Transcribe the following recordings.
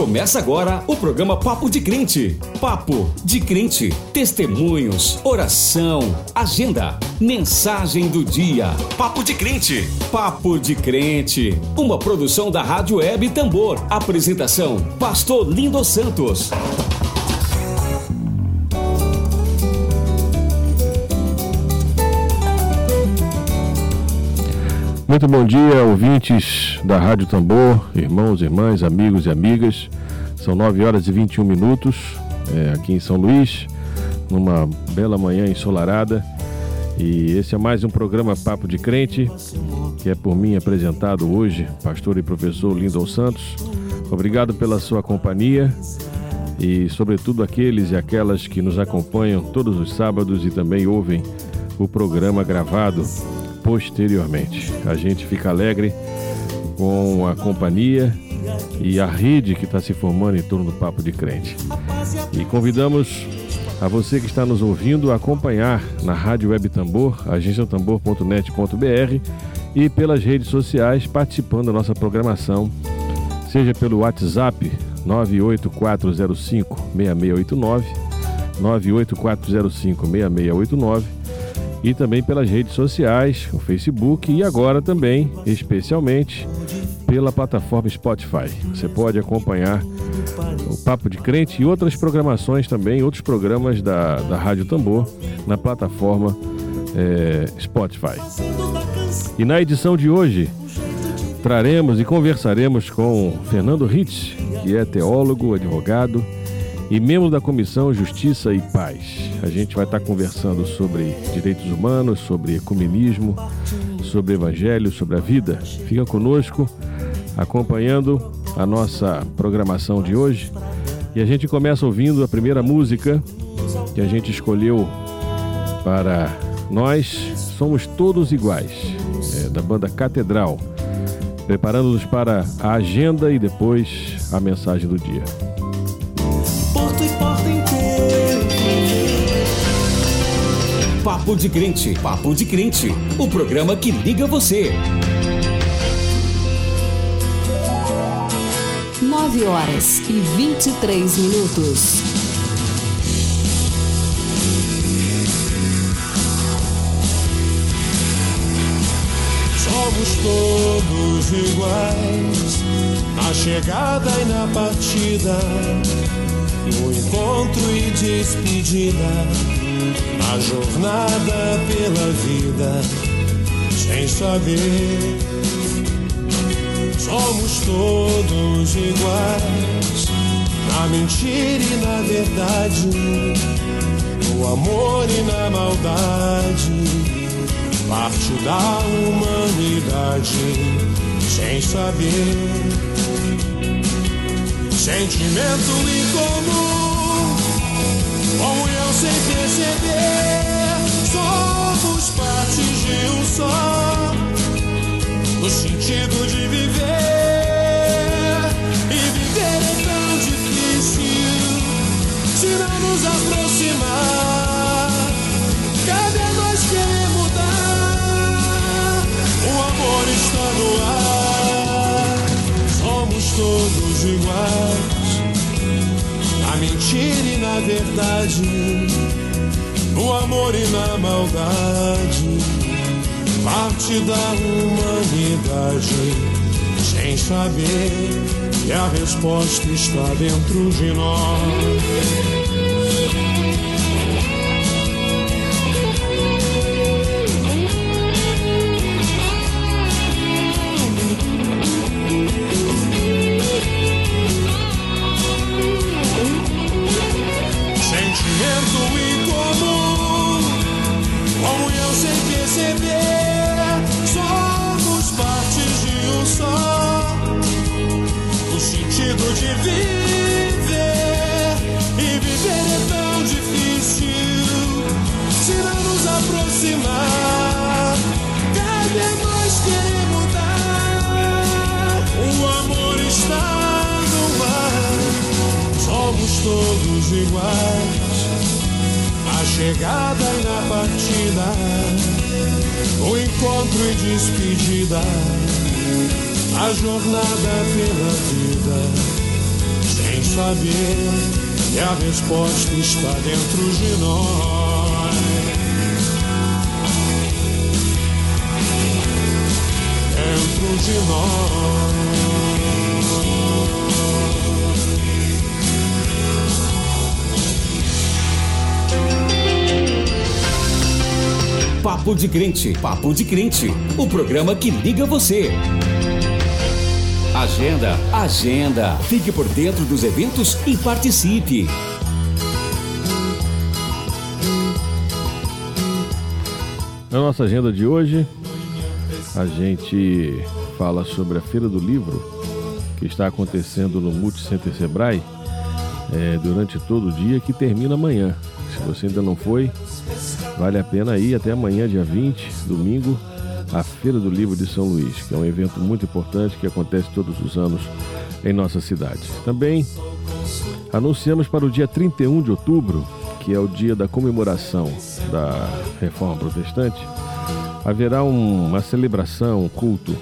Começa agora o programa Papo de Crente. Papo de Crente. Testemunhos, oração, agenda, mensagem do dia. Papo de Crente. Papo de Crente. Uma produção da Rádio Web Tambor. Apresentação: Pastor Lindo Santos. Muito bom dia, ouvintes da Rádio Tambor, irmãos, irmãs, amigos e amigas. São 9 horas e 21 minutos é, aqui em São Luís, numa bela manhã ensolarada. E esse é mais um programa Papo de Crente, que é por mim apresentado hoje, pastor e professor Lindon Santos. Obrigado pela sua companhia e, sobretudo, aqueles e aquelas que nos acompanham todos os sábados e também ouvem o programa gravado posteriormente. A gente fica alegre com a companhia e a rede que está se formando em torno do Papo de Crente. E convidamos a você que está nos ouvindo a acompanhar na Rádio Web Tambor, agenciatambor.net.br e pelas redes sociais participando da nossa programação, seja pelo WhatsApp 98405 6689, 98405 6689 e também pelas redes sociais, o Facebook e agora também, especialmente, pela plataforma Spotify. Você pode acompanhar o Papo de Crente e outras programações também, outros programas da, da Rádio Tambor na plataforma é, Spotify. E na edição de hoje, traremos e conversaremos com Fernando Ritz, que é teólogo, advogado e membro da Comissão Justiça e Paz. A gente vai estar conversando sobre direitos humanos, sobre ecumenismo, sobre evangelho, sobre a vida. Fica conosco, acompanhando a nossa programação de hoje. E a gente começa ouvindo a primeira música que a gente escolheu para nós. Somos todos iguais, é, da banda Catedral. Preparando-nos para a agenda e depois a mensagem do dia. Papo de Crente, Papo de Crente, o programa que liga você. Nove horas e vinte e três minutos. Somos todos iguais, na chegada e na partida, no encontro e despedida a jornada pela vida sem saber. Somos todos iguais, na mentira e na verdade, no amor e na maldade, parte da humanidade sem saber. Sentimento em comum, comunhão sem perceber. Somos parte de um só, no sentido de viver. E viver é tão difícil se não nos aproximar. Cadê nós querer mudar? O amor está no ar. Somos todos iguais mentira e na verdade, no amor e na maldade, parte da humanidade, sem saber que a resposta está dentro de nós. Chegada e na partida, o encontro e despedida, a jornada pela vida, sem saber que a resposta está dentro de nós. Dentro de nós. Papo de Crente, Papo de Crente, o programa que liga você. Agenda, agenda. Fique por dentro dos eventos e participe. Na nossa agenda de hoje, a gente fala sobre a Feira do Livro, que está acontecendo no Multicenter Sebrae é, durante todo o dia, que termina amanhã. Se você ainda não foi, vale a pena ir até amanhã, dia 20, domingo, a Feira do Livro de São Luís, que é um evento muito importante que acontece todos os anos em nossa cidade. Também anunciamos para o dia 31 de outubro, que é o dia da comemoração da Reforma Protestante, haverá um, uma celebração, um culto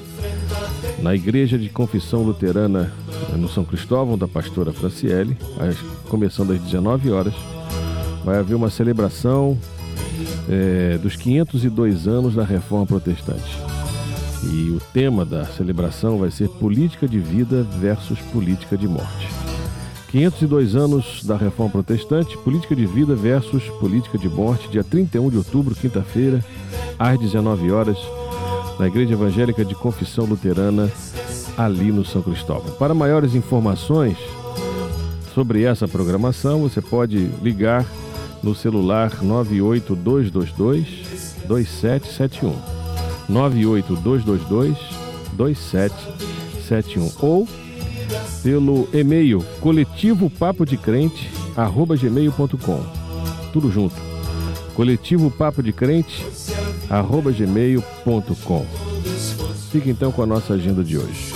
na Igreja de Confissão Luterana no São Cristóvão, da pastora Franciele, começando às 19 horas. Vai haver uma celebração é, dos 502 anos da Reforma Protestante. E o tema da celebração vai ser Política de Vida versus Política de Morte. 502 anos da Reforma Protestante, Política de Vida versus Política de Morte, dia 31 de outubro, quinta-feira, às 19 horas, na Igreja Evangélica de Confissão Luterana, ali no São Cristóvão. Para maiores informações sobre essa programação, você pode ligar no celular 98222 2771. 98222 2771 ou pelo e-mail coletivo papo de crente arroba gmail.com tudo junto. coletivo papo de crente arroba gmail.com fique então com a nossa agenda de hoje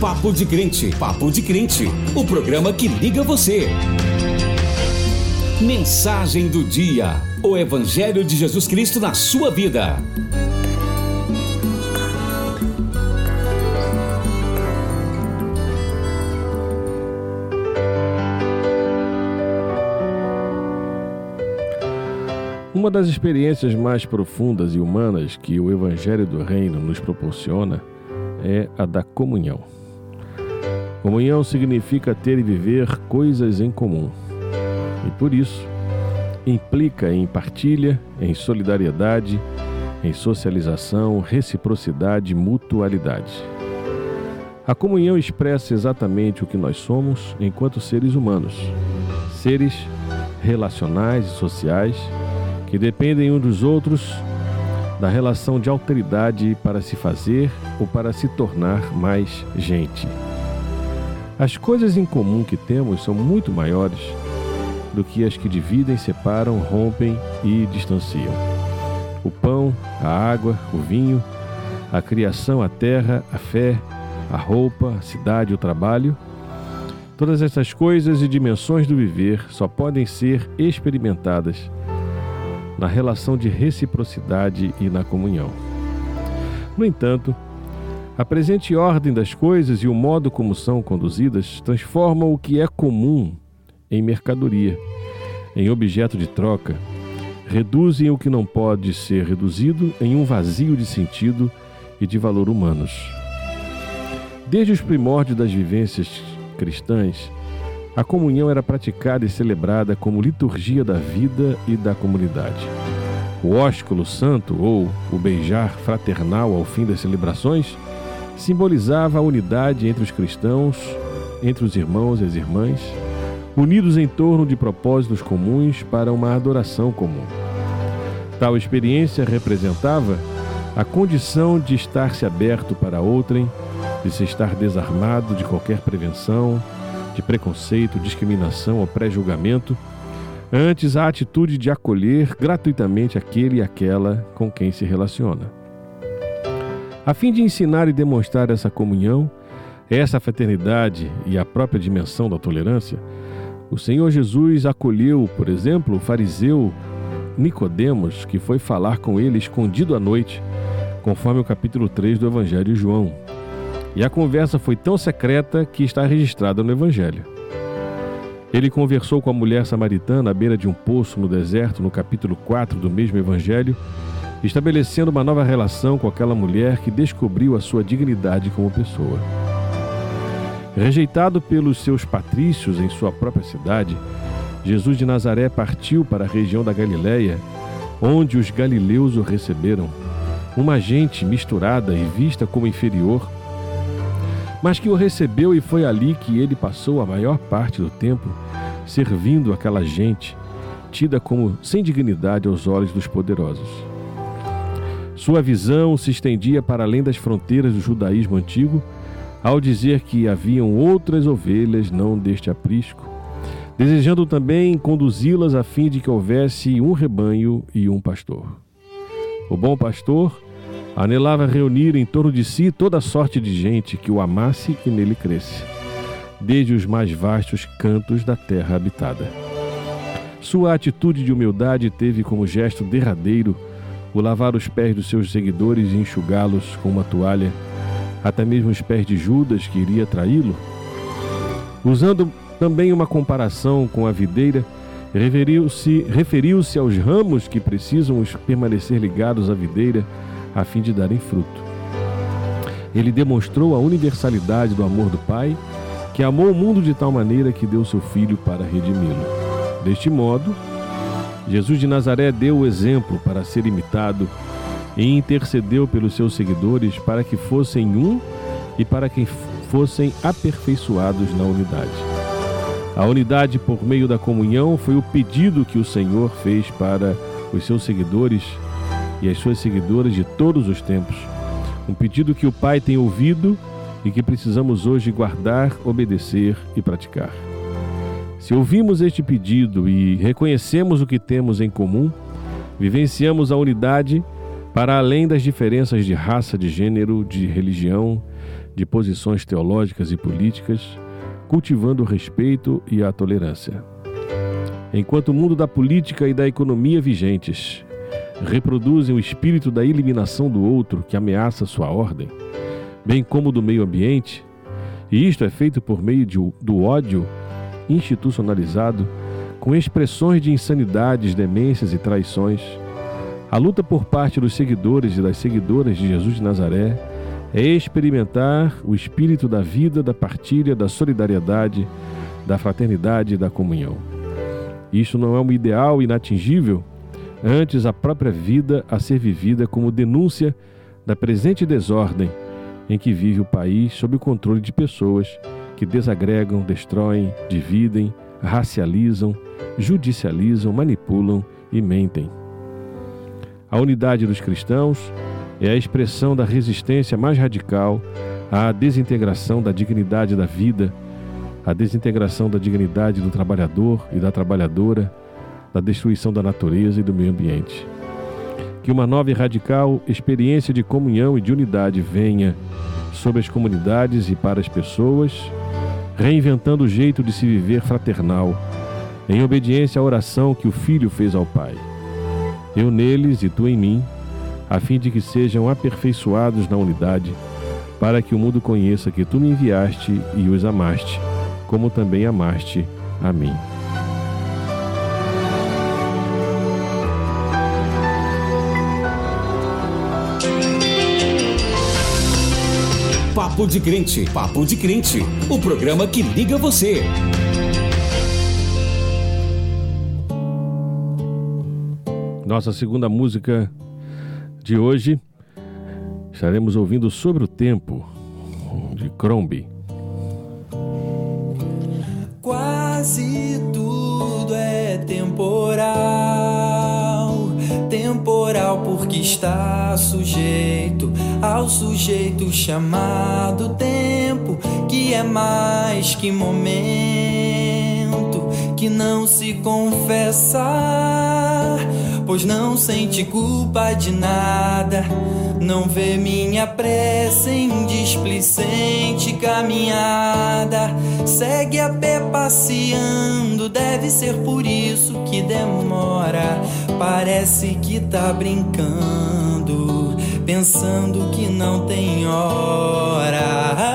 Papo de Crente, Papo de Crente, o programa que liga você. Mensagem do dia: O Evangelho de Jesus Cristo na sua vida. Uma das experiências mais profundas e humanas que o Evangelho do Reino nos proporciona é a da comunhão. Comunhão significa ter e viver coisas em comum. E por isso, implica em partilha, em solidariedade, em socialização, reciprocidade, mutualidade. A comunhão expressa exatamente o que nós somos enquanto seres humanos, seres relacionais e sociais que dependem uns dos outros da relação de alteridade para se fazer ou para se tornar mais gente. As coisas em comum que temos são muito maiores do que as que dividem, separam, rompem e distanciam. O pão, a água, o vinho, a criação, a terra, a fé, a roupa, a cidade, o trabalho. Todas essas coisas e dimensões do viver só podem ser experimentadas na relação de reciprocidade e na comunhão. No entanto, a presente ordem das coisas e o modo como são conduzidas transformam o que é comum em mercadoria, em objeto de troca, reduzem o que não pode ser reduzido em um vazio de sentido e de valor humanos. Desde os primórdios das vivências cristãs, a comunhão era praticada e celebrada como liturgia da vida e da comunidade. O ósculo santo ou o beijar fraternal ao fim das celebrações simbolizava a unidade entre os cristãos, entre os irmãos e as irmãs, unidos em torno de propósitos comuns para uma adoração comum. Tal experiência representava a condição de estar-se aberto para outrem, de se estar desarmado de qualquer prevenção, de preconceito, discriminação ou pré-julgamento, antes a atitude de acolher gratuitamente aquele e aquela com quem se relaciona. A fim de ensinar e demonstrar essa comunhão, essa fraternidade e a própria dimensão da tolerância, o Senhor Jesus acolheu, por exemplo, o fariseu Nicodemos, que foi falar com ele escondido à noite, conforme o capítulo 3 do Evangelho de João. E a conversa foi tão secreta que está registrada no Evangelho. Ele conversou com a mulher samaritana à beira de um poço no deserto, no capítulo 4 do mesmo Evangelho, estabelecendo uma nova relação com aquela mulher que descobriu a sua dignidade como pessoa. Rejeitado pelos seus patrícios em sua própria cidade, Jesus de Nazaré partiu para a região da Galiléia, onde os galileus o receberam, uma gente misturada e vista como inferior, mas que o recebeu e foi ali que ele passou a maior parte do tempo servindo aquela gente, tida como sem dignidade aos olhos dos poderosos. Sua visão se estendia para além das fronteiras do judaísmo antigo ao dizer que haviam outras ovelhas não deste aprisco, desejando também conduzi-las a fim de que houvesse um rebanho e um pastor. O bom pastor anelava reunir em torno de si toda sorte de gente que o amasse e nele cresce, desde os mais vastos cantos da terra habitada. Sua atitude de humildade teve como gesto derradeiro o lavar os pés dos seus seguidores e enxugá-los com uma toalha até mesmo os pés de Judas, que iria traí-lo? Usando também uma comparação com a videira, referiu-se referiu aos ramos que precisam permanecer ligados à videira a fim de darem fruto. Ele demonstrou a universalidade do amor do Pai, que amou o mundo de tal maneira que deu seu Filho para redimi-lo. Deste modo, Jesus de Nazaré deu o exemplo para ser imitado e intercedeu pelos seus seguidores para que fossem um e para que fossem aperfeiçoados na unidade. A unidade por meio da comunhão foi o pedido que o Senhor fez para os seus seguidores e as suas seguidoras de todos os tempos. Um pedido que o Pai tem ouvido e que precisamos hoje guardar, obedecer e praticar. Se ouvimos este pedido e reconhecemos o que temos em comum, vivenciamos a unidade para além das diferenças de raça, de gênero, de religião, de posições teológicas e políticas, cultivando o respeito e a tolerância. Enquanto o mundo da política e da economia vigentes reproduzem o espírito da eliminação do outro que ameaça sua ordem, bem como do meio ambiente, e isto é feito por meio de, do ódio institucionalizado, com expressões de insanidades, demências e traições, a luta por parte dos seguidores e das seguidoras de Jesus de Nazaré é experimentar o espírito da vida, da partilha, da solidariedade, da fraternidade e da comunhão. Isso não é um ideal inatingível, antes a própria vida a ser vivida como denúncia da presente desordem em que vive o país sob o controle de pessoas que desagregam, destroem, dividem, racializam, judicializam, manipulam e mentem. A unidade dos cristãos é a expressão da resistência mais radical à desintegração da dignidade da vida, à desintegração da dignidade do trabalhador e da trabalhadora, da destruição da natureza e do meio ambiente. Que uma nova e radical experiência de comunhão e de unidade venha sobre as comunidades e para as pessoas, reinventando o jeito de se viver fraternal, em obediência à oração que o Filho fez ao Pai eu neles e tu em mim, a fim de que sejam aperfeiçoados na unidade, para que o mundo conheça que tu me enviaste e os amaste, como também amaste a mim. Papo de Crente, Papo de Crente, o programa que liga você. Nossa segunda música de hoje estaremos ouvindo Sobre o Tempo, de Crombie. Quase tudo porque está sujeito ao sujeito chamado tempo, que é mais que momento, que não se confessa pois não sente culpa de nada. Não vê minha pressa em displicente caminhada. Segue a pé passeando, deve ser por isso que demora. Parece que tá brincando pensando que não tem hora.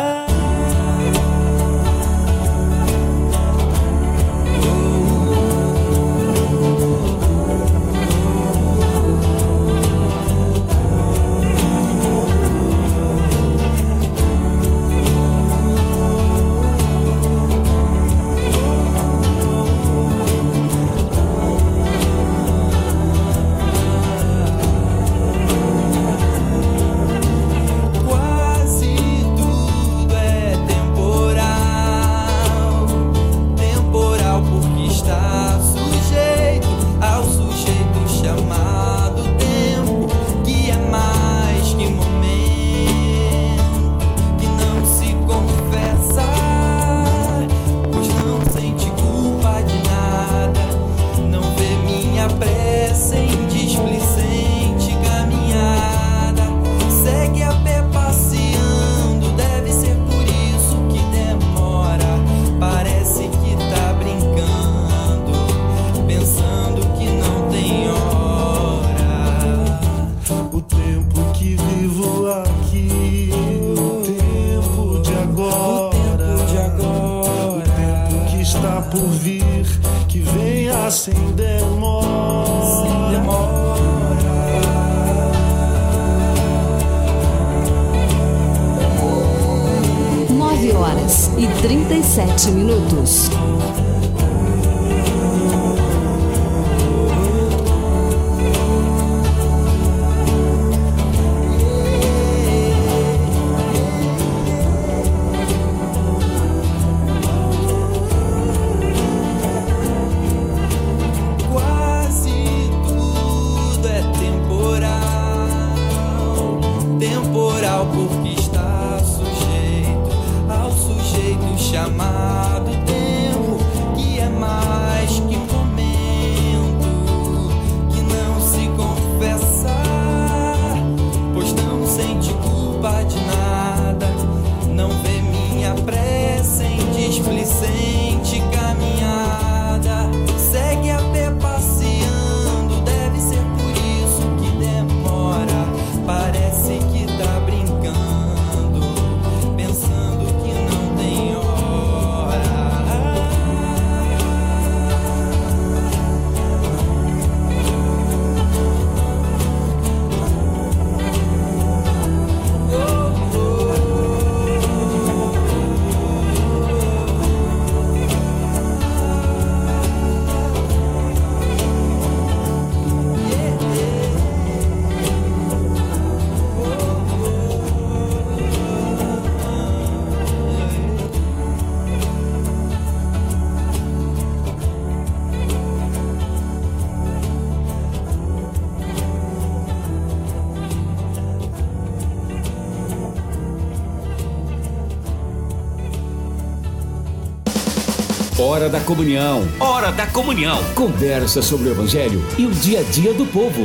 Hora da comunhão. Hora da comunhão. Conversa sobre o evangelho e o dia a dia do povo.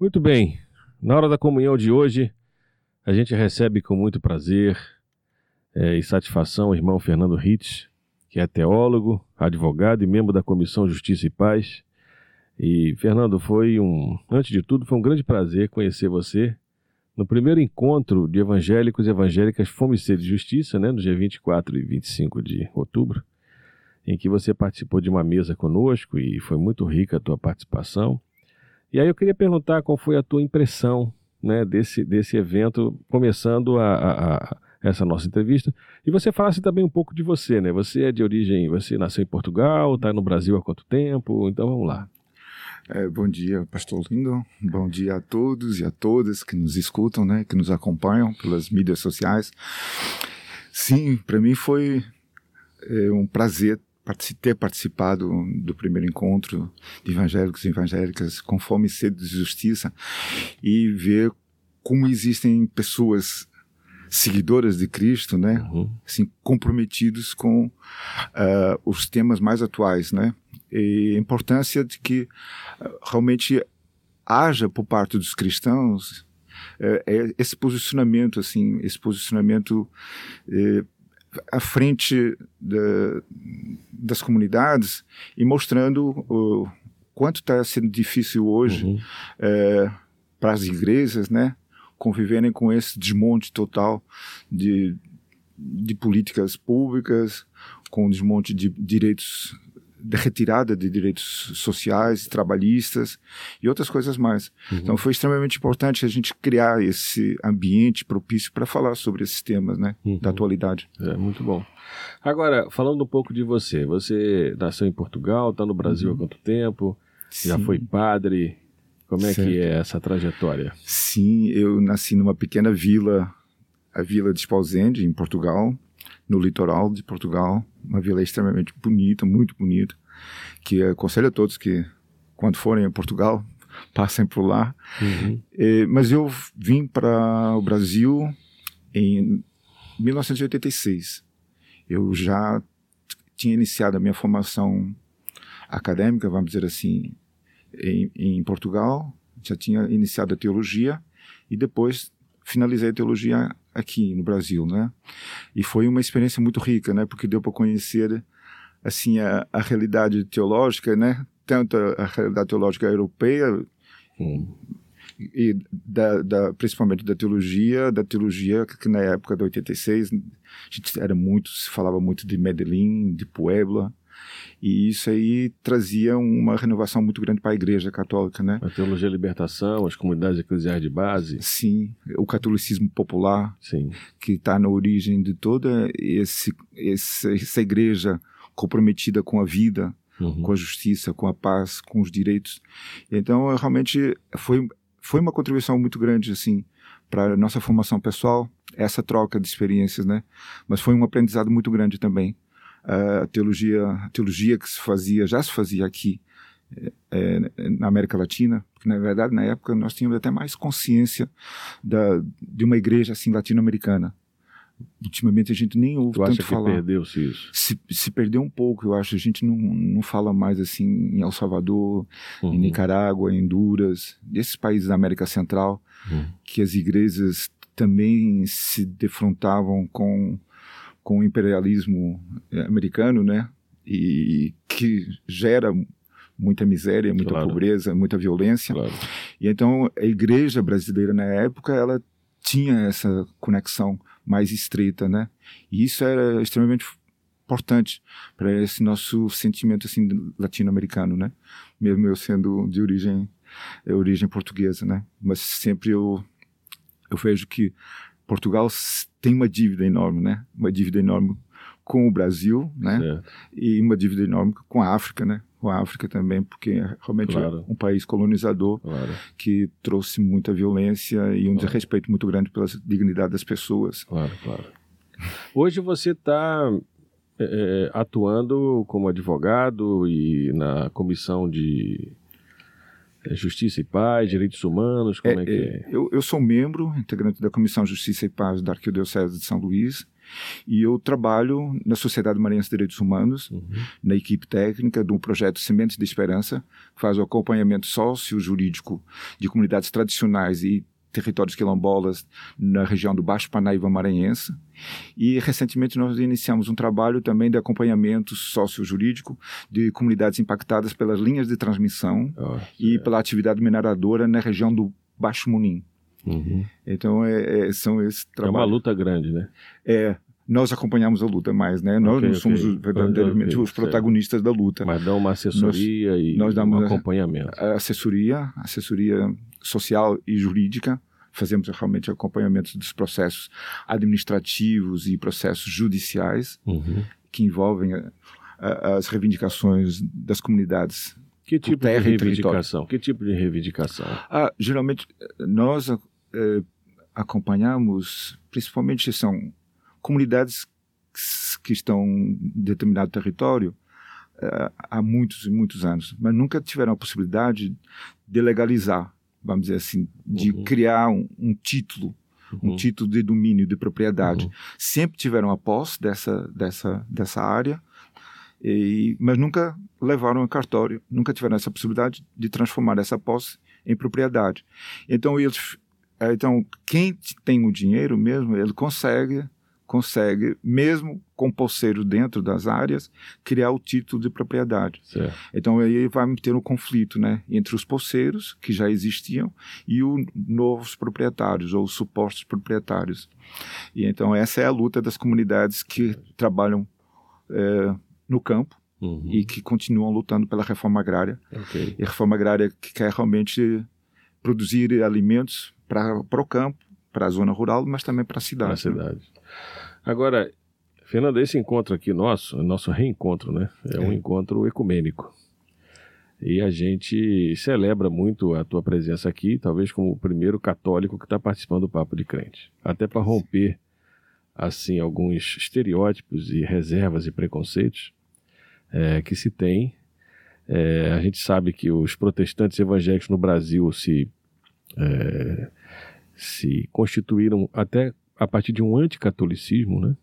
Muito bem. Na hora da comunhão de hoje, a gente recebe com muito prazer eh, e satisfação o irmão Fernando Ritz, que é teólogo, advogado e membro da Comissão Justiça e Paz. E, Fernando, foi um. Antes de tudo, foi um grande prazer conhecer você no primeiro encontro de evangélicos e evangélicas Fome e Sede de Justiça, né, no dia 24 e 25 de outubro, em que você participou de uma mesa conosco e foi muito rica a tua participação. E aí eu queria perguntar qual foi a tua impressão né, desse, desse evento, começando a, a- a- essa nossa entrevista. E você falasse também um pouco de você, né? Você é de origem, você nasceu em Portugal, está no Brasil há quanto tempo? Então vamos lá. É, bom dia, Pastor Lindo. Bom dia a todos e a todas que nos escutam, né, que nos acompanham pelas mídias sociais. Sim, para mim foi é, um prazer ter participado do primeiro encontro de evangélicos e evangélicas com fome e sede de justiça e ver como existem pessoas seguidoras de Cristo, né, Uhum. assim, comprometidos com ah, os temas mais atuais, né? E a importância de que ah, realmente haja por parte dos cristãos eh, eh, esse posicionamento, assim, esse posicionamento eh, à frente da- das comunidades e mostrando o quanto está sendo difícil hoje Uhum. é, para as igrejas, né, conviverem com esse desmonte total de, de políticas públicas, com desmonte de direitos, de retirada de direitos sociais, trabalhistas e outras coisas mais. Então foi extremamente importante a gente criar esse ambiente propício para falar sobre esses temas, né, Uhum. da atualidade. É, muito bom. Agora, falando um pouco de você, você nasceu em Portugal, está no Brasil há quanto tempo? Já Uhum. Sim. foi padre? Como é Certo. que é essa trajetória? Sim, eu nasci numa pequena vila, a vila de Spausende, em Portugal, no litoral de Portugal, uma vila extremamente bonita, muito bonita, que aconselho a todos que, quando forem a Portugal, passem por lá. Uhum. Eh, mas eu vim para o Brasil em 1986. Eu já tinha iniciado a minha formação acadêmica, vamos dizer assim, em, em Portugal, já tinha iniciado a teologia e depois finalizei a teologia aqui no Brasil, né? E foi uma experiência muito rica, né? Porque deu para conhecer assim a, a realidade teológica, né? Tanto a, a realidade teológica europeia Hum. e da, da- principalmente da teologia, da teologia que na época de 86 a gente era muito, se falava muito de Medellín, de Puebla, e isso aí trazia uma renovação muito grande para a Igreja Católica, né? A teologia da libertação, as comunidades eclesiais de base? Sim, o catolicismo popular Sim. que está na origem de toda esse, esse, essa igreja comprometida com a vida, Uhum. com a justiça, com a paz, com os direitos. Então, eu realmente foi foi uma contribuição muito grande assim para nossa formação pessoal, essa troca de experiências, né? Mas foi um aprendizado muito grande também. A teologia, a teologia que se fazia, já se fazia aqui eh, na América Latina, porque na verdade na época nós tínhamos até mais consciência da, de uma igreja assim latino-americana. Ultimamente a gente nem ouve Tu acha tanto que falar perdeu-se isso? se, se perdeu um pouco, eu acho. A gente não, não fala mais assim em El Salvador, em Uhum. Nicarágua, em Honduras, desses países da América Central, Uhum. que as igrejas também se defrontavam com, com o imperialismo eh, americano, né? E que gera muita miséria, muita Claro. pobreza, muita violência. Claro. E então a igreja brasileira na época ela tinha essa conexão mais estreita, né? E isso era extremamente importante para esse nosso sentimento assim latino-americano, né? Mesmo eu sendo de origem é, origem portuguesa, né? Mas sempre eu eu vejo que Portugal tem uma dívida enorme, né? Uma dívida enorme com o Brasil, né? Certo. E uma dívida enorme com a África, né? Com a África também, porque é realmente Claro. é um país colonizador Claro, que trouxe muita violência e um desrespeito muito grande pela dignidade das pessoas. claro, claro. Hoje você está atuando como advogado e na comissão de eh, Justiça e Paz, Direitos Humanos, como é, que é? Eu, eu sou membro, integrante da Comissão Justiça e Paz da Arquidiocese de São Luís e eu trabalho na Sociedade Maranhense de Direitos Humanos, Uhum. na equipe técnica do projeto Sementes de Esperança, que faz o acompanhamento sócio-jurídico de comunidades tradicionais e territórios quilombolas na região do Baixo Panaíba Maranhense. E recentemente nós iniciamos um trabalho também de acompanhamento sócio-jurídico de comunidades impactadas pelas linhas de transmissão Ó, e pela atividade mineradora na região do Baixo Munim. uhum. Então, é, é- são esses É uma luta grande, né? É, nós acompanhamos a luta mais, né? Nós Ok, não somos ok. os- verdadeiramente Ok, os protagonistas da luta. Mas dá uma assessoria e nós damos- um acompanhamento. A assessoria, assessoria social e jurídica, fazemos realmente acompanhamento dos processos administrativos e processos judiciais Uhum. que envolvem a- a- as reivindicações das comunidades Que tipo de reivindicação? Que tipo de reivindicação? Ah, geralmente eh, nós eh, acompanhamos, principalmente são comunidades que- estão em determinado território eh, há muitos e muitos anos, mas nunca tiveram a possibilidade de legalizar, vamos dizer assim, de Uhum. criar um, um título, um Uhum. título de domínio, de propriedade. Uhum. Sempre tiveram a posse dessa, dessa, dessa área, e, mas nunca levaram a cartório, nunca tiveram essa possibilidade de transformar essa posse em propriedade. Então eles, eh, então quem tem o dinheiro mesmo, ele consegue consegue, mesmo com pulseiro dentro das áreas, criar o título de propriedade. Certo. Então aí vai ter um conflito né, entre os pulseiros, que já existiam, e os novos proprietários, ou os supostos proprietários. E então essa é a luta das comunidades que trabalham é, no campo, Uhum. e que continuam lutando pela reforma agrária. Ok. E a reforma agrária que quer realmente produzir alimentos para o campo, para a zona rural, mas também para a Na cidade. né? Agora, Fernando, esse encontro aqui nosso, é nosso reencontro, né? É um É. encontro ecumênico. E a gente celebra muito a tua presença aqui, talvez como o primeiro católico que está participando do Papo de Crente. Até para romper, assim, alguns estereótipos e reservas e preconceitos eh, que se tem. Eh, a gente sabe que os protestantes evangélicos no Brasil se, eh, se constituíram até a partir de um anticatolicismo, né?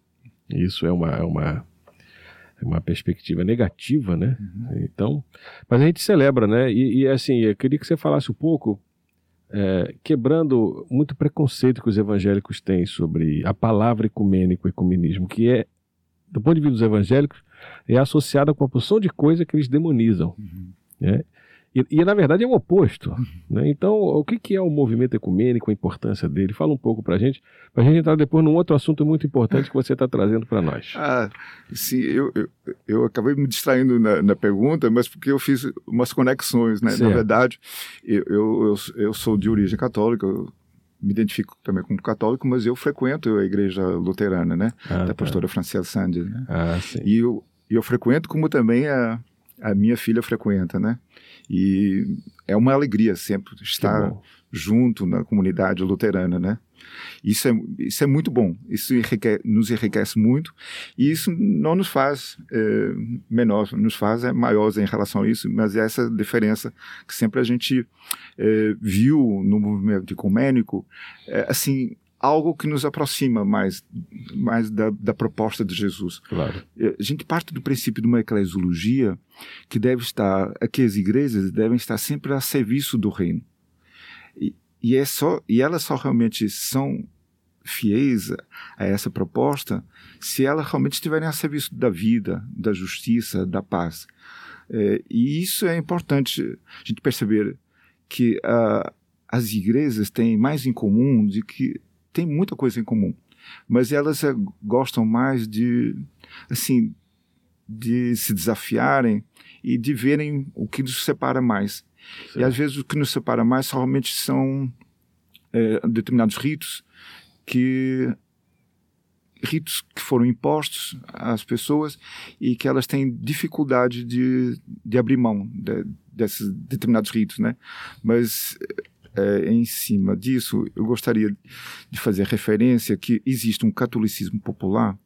Isso é uma, é uma, é uma perspectiva negativa, né? Então, mas a gente celebra, né? E, e, assim, eu queria que você falasse um pouco, é, quebrando muito preconceito que os evangélicos têm sobre a palavra ecumênico, ecumenismo, que é, do ponto de vista dos evangélicos, é associada com uma porção de coisa que eles demonizam. né? E, e, na verdade é o oposto. Né? Então, o que, que é o movimento ecumênico, a importância dele? Fala um pouco para a gente, para a gente entrar depois num outro assunto muito importante que você está trazendo para nós. Ah, sim, eu, eu, eu, acabei me distraindo na, na, pergunta, mas porque eu fiz umas conexões, né? Na verdade, eu, eu, eu, sou de origem católica, eu me identifico também como católico, mas eu frequento a igreja luterana, né? Ah, da tá. pastora Franciela Sandy, né? Ah, sim. E eu, eu frequento como também a, a minha filha frequenta, né? E é uma alegria sempre estar junto na comunidade luterana, né? Isso é, isso é muito bom, isso enriquece, nos enriquece muito e isso não nos faz é, menor, nos faz é, maiores em relação a isso, mas é essa diferença que sempre a gente é, viu no movimento ecumênico, é, assim, algo que nos aproxima mais, mais da, da, proposta de Jesus. Claro. A gente parte do princípio de uma eclesiologia que deve estar, que as igrejas devem estar sempre a serviço do reino. E, e, é só, e elas só realmente são fiéis a essa proposta se elas realmente estiverem a serviço da vida, da justiça, da paz. É, e isso é importante a gente perceber que uh, as igrejas têm mais em comum de que tem muita coisa em comum, mas elas gostam mais de assim de se desafiarem e de verem o que nos separa mais. Certo. E às vezes o que nos separa mais realmente são é, determinados ritos que ritos que foram impostos às pessoas e que elas têm dificuldade de, de abrir mão de, desses determinados ritos, né? Mas é, em cima disso, eu gostaria de fazer referência que existe um catolicismo popular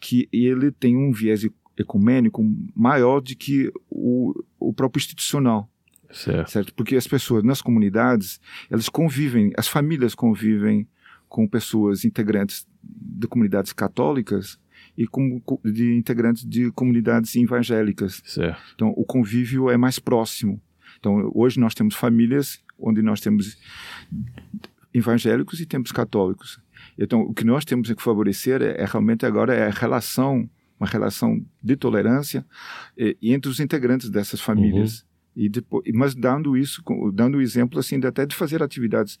que ele tem um viés ecumênico maior do que o, o próprio institucional. Certo. certo. Porque as pessoas nas comunidades, elas convivem, as famílias convivem com pessoas integrantes de comunidades católicas e com, de integrantes de comunidades evangélicas. Certo. Então, o convívio é mais próximo. Então, hoje nós temos famílias onde nós temos evangélicos e temos católicos. Então, o que nós temos que favorecer é, é realmente agora é a relação, uma relação de tolerância e, entre os integrantes dessas famílias. Uhum. E depois, mas dando isso, dando o exemplo assim, de até de fazer atividades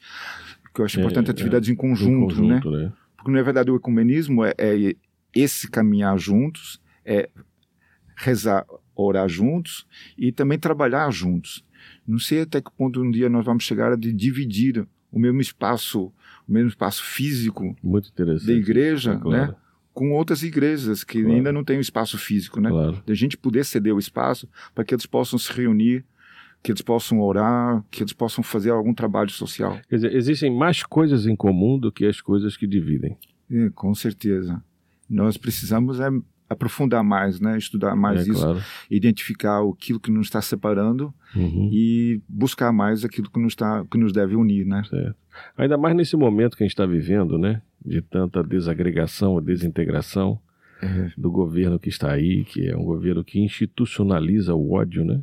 que eu acho É, importante, atividades é, em conjunto, conjunto né? né? Porque na verdade o ecumenismo é, é esse caminhar juntos, é rezar, orar juntos e também trabalhar juntos. Não sei até que ponto um dia nós vamos chegar a dividir o mesmo espaço, o mesmo espaço físico da igreja, É, claro. né? Com outras igrejas que Claro. ainda não têm o espaço físico, né? Claro. De a gente poder ceder o espaço para que eles possam se reunir, que eles possam orar, que eles possam fazer algum trabalho social. Quer dizer, existem mais coisas em comum do que as coisas que dividem. É, com certeza. Nós precisamos é, aprofundar mais, né? Estudar mais é, isso, claro. identificar aquilo que nos está separando Uhum. e buscar mais aquilo que nos, está, que nos deve unir, né? Certo. Ainda mais nesse momento que a gente está vivendo, né? De tanta desagregação, desintegração É. do governo que está aí, que é um governo que institucionaliza o ódio, né?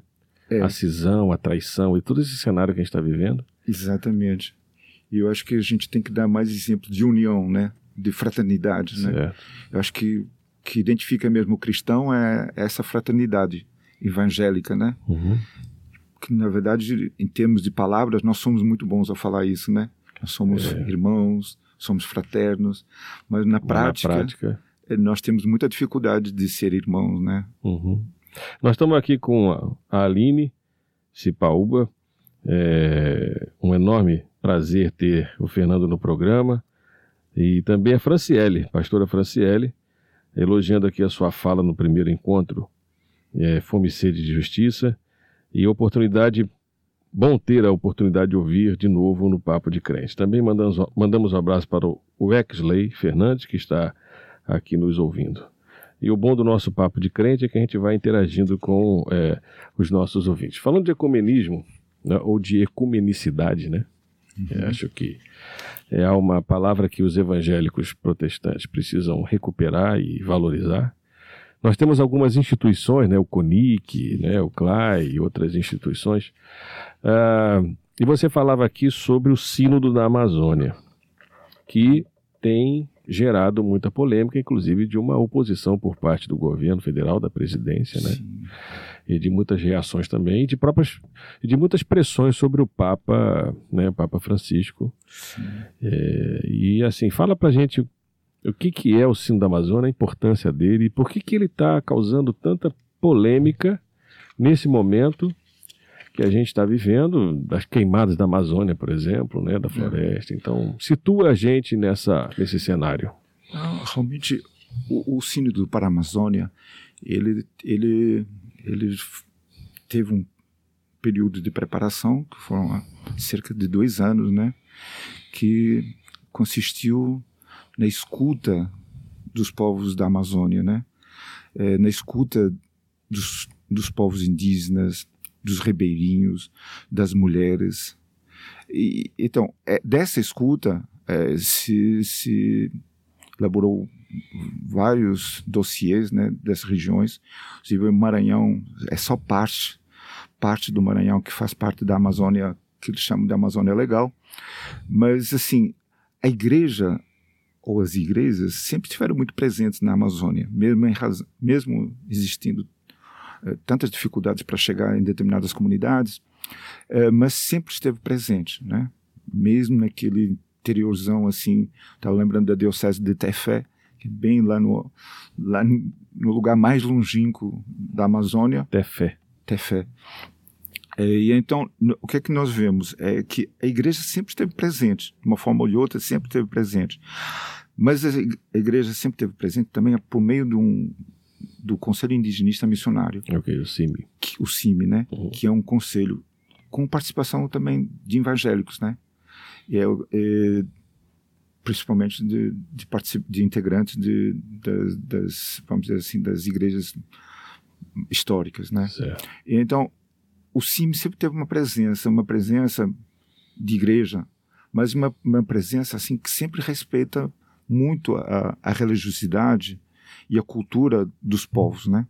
É. A cisão, a traição e todo esse cenário que a gente está vivendo. Exatamente. E eu acho que a gente tem que dar mais exemplo de união, né? de fraternidade, né? Eu acho que que identifica mesmo o cristão é essa fraternidade evangélica, né? Uhum. Que na verdade, em termos de palavras, nós somos muito bons a falar isso, né? Nós somos É. irmãos, somos fraternos, mas na prática, Na prática. eh, nós temos muita dificuldade de ser irmãos, né? Uhum. Nós estamos aqui com a- a Aline Cipaúba. É um enorme prazer ter o Fernando no programa. E também a Franciele, pastora Franciele, elogiando aqui a sua fala no primeiro encontro, é, Fome e Sede de Justiça, e oportunidade, bom ter a oportunidade de ouvir de novo no Papo de Crente. Também mandamos, mandamos um abraço para o, Exley Fernandes, que está aqui nos ouvindo. E o bom do nosso Papo de Crente é que a gente vai interagindo com é, os nossos ouvintes. Falando de ecumenismo, né, ou de ecumenicidade, né? Eu acho que é uma palavra que os evangélicos protestantes precisam recuperar e valorizar. Nós temos algumas instituições, né, o CONIC, né, o CLAI e outras instituições. Ah, e você falava aqui sobre o Sínodo da Amazônia, que tem gerado muita polêmica, inclusive de uma oposição por parte do governo federal, da presidência, né? E de muitas reações também, e de próprias, e de muitas pressões sobre o Papa, né, o Papa Francisco. É, e assim, fala pra gente o que, que é o Sino da Amazônia, a importância dele, e por que, que ele está causando tanta polêmica nesse momento que a gente está vivendo, das queimadas da Amazônia, por exemplo, né, da floresta. Então, situa a gente nessa, nesse cenário. Não, realmente, o, o Sínodo para a Amazônia, ele, ele, ele teve um período de preparação, que foram ah, cerca de dois anos, né? Que consistiu na escuta dos povos da Amazônia, né? Eh, na escuta dos, dos povos indígenas, dos ribeirinhos, das mulheres. E, então, é, dessa escuta eh, se, se elaborou vários dossiês né, dessas regiões. Inclusive, o Maranhão é só parte, parte do Maranhão que faz parte da Amazônia, que eles chamam de Amazônia Legal. Mas, assim, a igreja ou as igrejas sempre estiveram muito presentes na Amazônia, mesmo, mesmo existindo eh, tantas dificuldades para chegar em determinadas comunidades, eh, mas sempre esteve presente, né? Mesmo naquele interiorzão assim, estava lembrando da diocese de Tefé, que é bem lá no lá no lugar mais longínquo da Amazônia, Até fé. Tefé. É, e então, o que é que nós vemos? É que a igreja sempre esteve presente, de uma forma ou de outra, sempre esteve presente. Mas a ig- a igreja sempre esteve presente também por meio de um, do Conselho Indigenista Missionário, Ok, o CIMI. que- o CIMI, né? Uhum. que é um conselho com participação também de evangélicos, né? E é, é, principalmente de, de, particip- de integrantes de, das, das, vamos dizer assim, das igrejas históricas, né? Certo. Então, o CIM sempre teve uma presença, uma presença de igreja, mas uma, uma presença assim que sempre respeita muito a, a religiosidade e a cultura dos povos, né?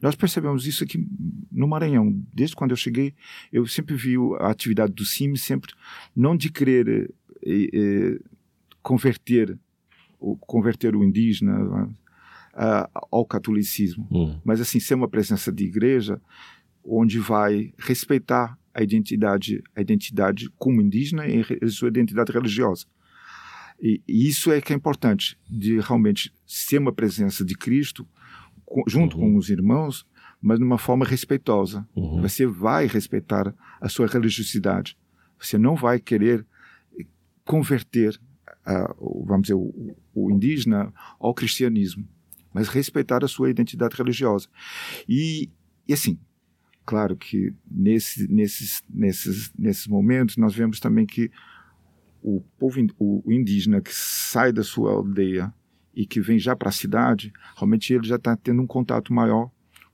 Nós percebemos isso aqui no Maranhão. Desde quando eu cheguei, eu sempre vi a atividade do CIM, sempre não de querer eh, eh, converter, o, converter o indígena ah, ao catolicismo, Hum, mas assim ser uma presença de igreja onde vai respeitar a identidade a identidade como indígena e sua identidade religiosa. E, e isso é que é importante de realmente ser uma presença de Cristo co- junto Uhum. com os irmãos mas de uma forma respeitosa. Uhum. você vai respeitar a sua religiosidade. Você não vai querer converter o- vamos dizer o, o indígena ao cristianismo mas respeitar a sua identidade religiosa. E, e assim, claro que nesse, nesses, nesses, nesses momentos nós vemos também que o povo o, indígena que sai da sua aldeia e que vem já para a cidade, realmente ele já está tendo um contato maior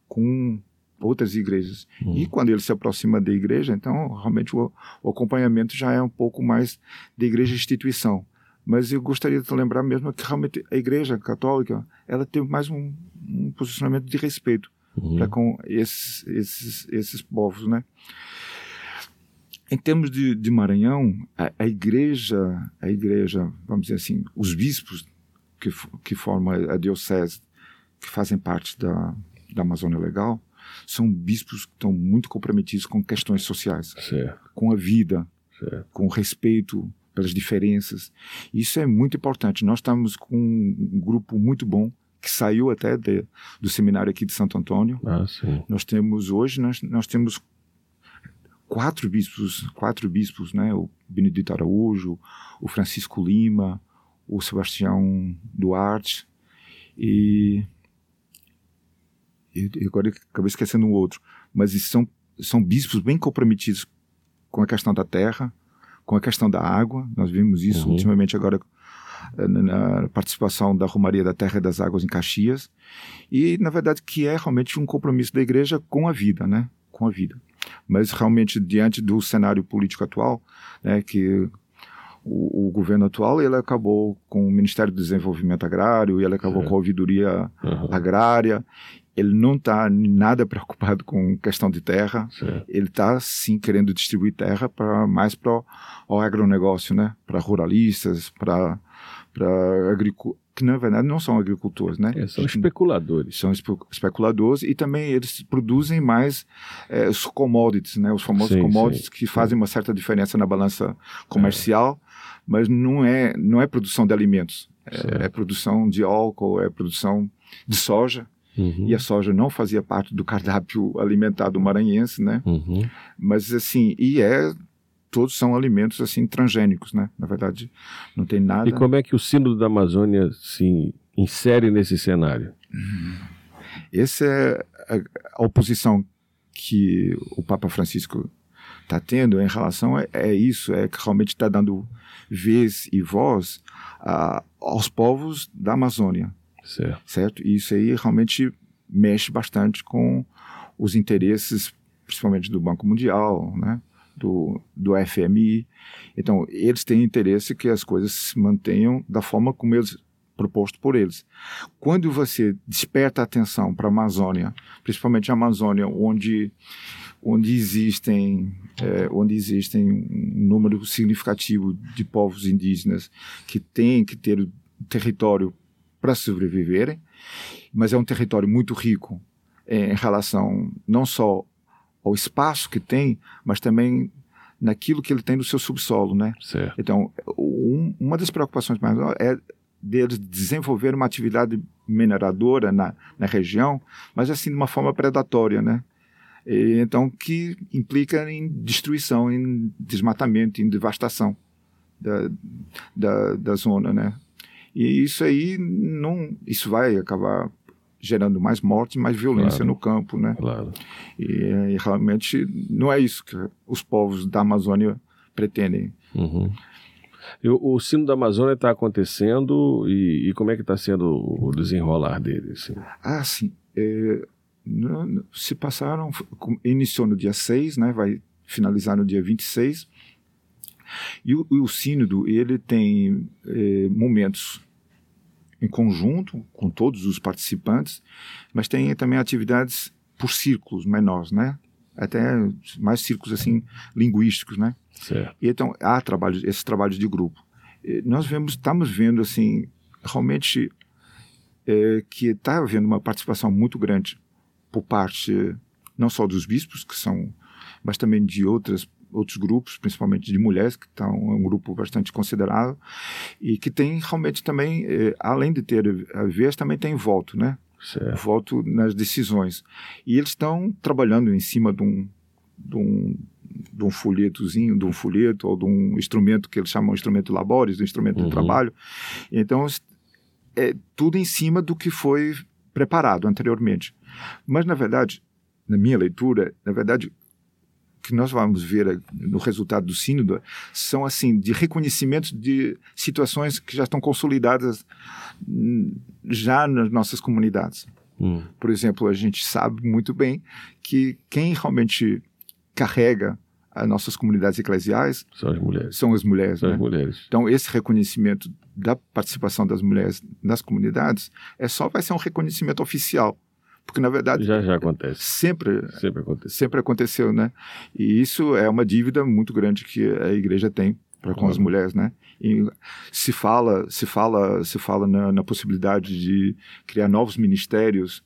com outras igrejas. Uhum. E quando ele se aproxima da igreja, então realmente o, o acompanhamento já é um pouco mais de igreja instituição. Mas eu gostaria de lembrar mesmo que realmente a igreja católica ela tem mais um, um posicionamento de respeito Uhum. para com esses, esses, esses povos, né? Em termos de, de Maranhão, a, a igreja, a igreja, vamos dizer assim, os bispos que, que formam a diocese, que fazem parte da, da Amazônia Legal, são bispos que estão muito comprometidos com questões sociais, Certo, com a vida, certo. com respeito pelas diferenças. Isso é muito importante. Nós estamos com um grupo muito bom que saiu até de, do seminário aqui de Santo Antônio. Ah, sim. Nós temos hoje nós, nós temos quatro bispos, quatro bispos, né? O Benedito Araújo, o Francisco Lima, o Sebastião Duarte e agora acabei esquecendo um outro, mas são são bispos bem comprometidos com a questão da terra, com a questão da água. Nós vimos isso Uhum. ultimamente agora eh, na, na participação da Romaria da Terra e das Águas em Caxias e na verdade que é realmente um compromisso da igreja com a vida, né? Com a vida. Mas realmente diante do cenário político atual, né, que o, o governo atual ele acabou com o Ministério do Desenvolvimento Agrário, ele acabou Certo. com a ouvidoria Aham, agrária. Ele não está nada preocupado com questão de terra. certo. Ele está sim querendo distribuir terra para mais para o agronegócio, né? Para ruralistas, para para que na verdade não são agricultores, né? É, são especuladores. são espe- especuladores e também eles produzem mais eh, os commodities, né? Os famosos Sim, commodities sim, que fazem uma certa diferença na balança comercial, mas não é não é produção de alimentos, é, é produção de álcool, é produção de soja Uhum, e a soja não fazia parte do cardápio alimentar do maranhense, né? uhum. Mas assim e é todos são alimentos assim transgênicos, né? Na verdade não tem nada. E como é que o Sínodo da Amazônia se insere nesse cenário? Essa é a, oposição que o Papa Francisco está tendo em relação a, é isso, é que realmente está dando vez e voz a, aos povos da Amazônia, Certo. certo? E isso aí realmente mexe bastante com os interesses, principalmente do Banco Mundial, né? Do, do FMI. Então, eles têm interesse que as coisas se mantenham da forma como eles proposto por eles. Quando você desperta a atenção para a Amazônia, principalmente a Amazônia, onde onde existem é, onde existem um número significativo de povos indígenas que têm que ter território para sobreviverem, mas é um território muito rico é, em relação não só ao espaço que tem, mas também naquilo que ele tem no seu subsolo, né? Certo. Então, um, uma das preocupações mais é deles desenvolver uma atividade mineradora na, na região, mas assim de uma forma predatória, né? E, então, que implica em destruição, em desmatamento, em devastação da, da, da zona, né? E isso aí não, isso vai acabar gerando mais morte, mais violência Claro. no campo, né? Claro. E, e realmente não é isso que os povos da Amazônia pretendem. Uhum. E o, Sino da Amazônia está acontecendo e, e como é que está sendo o desenrolar dele? assim? Ah, sim. É, no- se passaram, iniciou no dia 6, né, vai finalizar no dia 26. E o, o sínodo, ele tem é, momentos em conjunto com todos os participantes, mas tem também atividades por círculos menores, né? Até mais círculos assim linguísticos, né? Certo. E então há trabalhos, esses trabalhos de grupo. Nós vemos, estamos vendo assim, realmente eh, que está havendo uma participação muito grande por parte não só dos bispos que são, mas também de outras outros grupos, principalmente de mulheres que estão é um grupo bastante considerável e que tem realmente também, eh, além de ter a vez, também tem voto, né? Certo. voto nas decisões. E eles estão trabalhando em cima de um, de um, de um folhetozinho, de um folheto ou de um instrumento que eles chamam de instrumento labores, do instrumento Uhum. de trabalho. Então, é tudo em cima do que foi preparado anteriormente. Mas, na verdade, na minha leitura, na verdade, que nós vamos ver no resultado do sínodo são assim de reconhecimento de situações que já estão consolidadas hum, já nas nossas comunidades. Hum, Por exemplo, a gente sabe muito bem que quem realmente carrega as nossas comunidades eclesiais são as mulheres. são as mulheres. São né? as mulheres. Então, esse reconhecimento da participação das mulheres nas comunidades é só vai ser um reconhecimento oficial, porque na verdade Já já acontece. sempre Sempre acontece. sempre aconteceu, né? E isso é uma dívida muito grande que a igreja tem para com as mulheres, né? E se fala, se fala, se fala na, na possibilidade de criar novos ministérios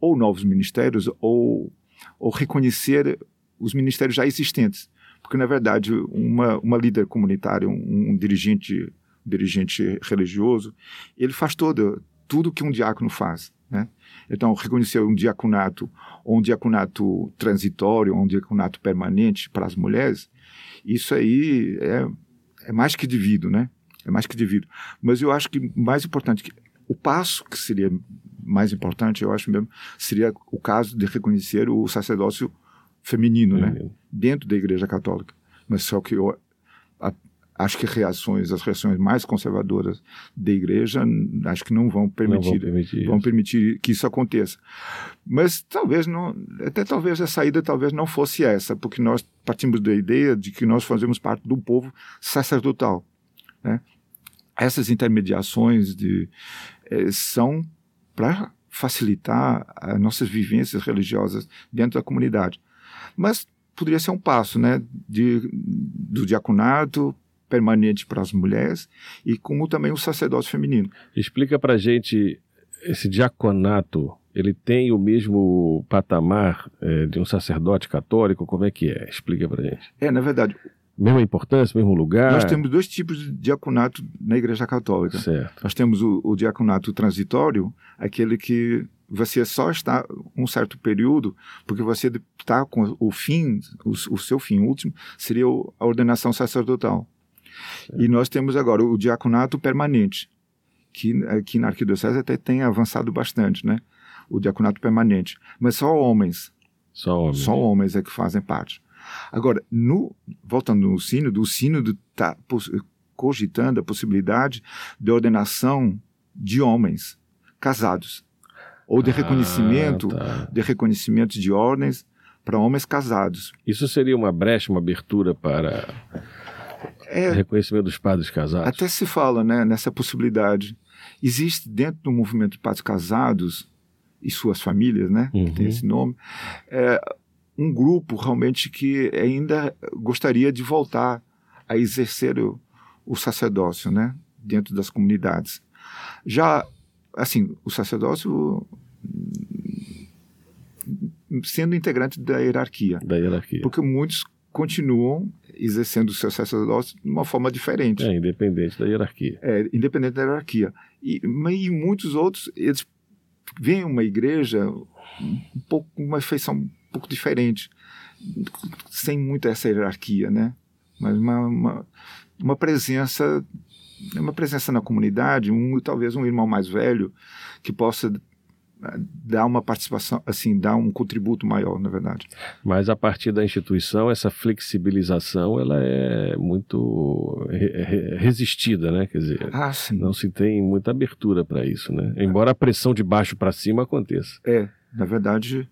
ou novos ministérios ou ou reconhecer os ministérios já existentes, porque na verdade uma uma líder comunitária, um, um dirigente um dirigente religioso, ele faz todo tudo que um diácono faz, né? Então reconhecer um diaconato ou um diaconato transitório, ou um diaconato permanente para as mulheres, isso aí é, é mais que devido, né? É mais que devido. Mas eu acho que mais importante, que o passo que seria mais importante, eu acho mesmo, seria o caso de reconhecer o sacerdócio feminino, né? Dentro da Igreja Católica. Mas só que eu, a, acho que reações, as reações mais conservadoras da igreja, acho que não vão permitir, não vão permitir, vão permitir que isso aconteça. Mas talvez não, até talvez a saída talvez não fosse essa, porque nós partimos da ideia de que nós fazemos parte do povo sacerdotal, né? Essas intermediações de, eh, são para facilitar as nossas vivências religiosas dentro da comunidade. Mas poderia ser um passo, né, de, do diaconato permanente para as mulheres e como também o sacerdócio feminino. Explica para gente esse diaconato. Ele tem o mesmo patamar é, de um sacerdote católico? Como é que é? Explica para gente. É, na verdade, Mesma importância, mesmo lugar? Nós temos dois tipos de diaconato na Igreja Católica. Certo. Nós temos o, o diaconato transitório, aquele que você só está um certo período, porque você está com o fim, o, o seu fim último, seria a ordenação sacerdotal. E nós temos agora o diaconato permanente, que aqui na Arquidiocese até tem avançado bastante, né? O diaconato permanente. Mas só homens. Só homens. Só homens é que fazem parte. Agora, no, voltando no sínodo, o sínodo está cogitando a possibilidade de ordenação de homens casados ou de ah, reconhecimento tá. de reconhecimento de ordens para homens casados. Isso seria uma brecha, uma abertura para é, reconhecimento dos padres casados? Até se fala né, nessa possibilidade. Existe dentro do movimento de padres casados e suas famílias, né, uhum. que tem uhum. esse nome, é, um grupo realmente que ainda gostaria de voltar a exercer o, o sacerdócio, né, dentro das comunidades. Já, assim, o sacerdócio sendo integrante da hierarquia. Da hierarquia. Porque muitos continuam exercendo o seu sacerdócio de uma forma diferente. É, independente da hierarquia. É, independente da hierarquia. E, e muitos outros, eles veem uma igreja um pouco, uma feição um pouco diferente, sem muita essa hierarquia, né? Mas uma, uma, uma presença uma presença na comunidade, um talvez um irmão mais velho que possa dar uma participação, assim, dar um contributo maior, na verdade. Mas a partir da instituição, essa flexibilização, ela é muito re resistida, né? Quer dizer, ah, não se tem muita abertura para isso, né? Embora a pressão de baixo para cima aconteça. É, na verdade,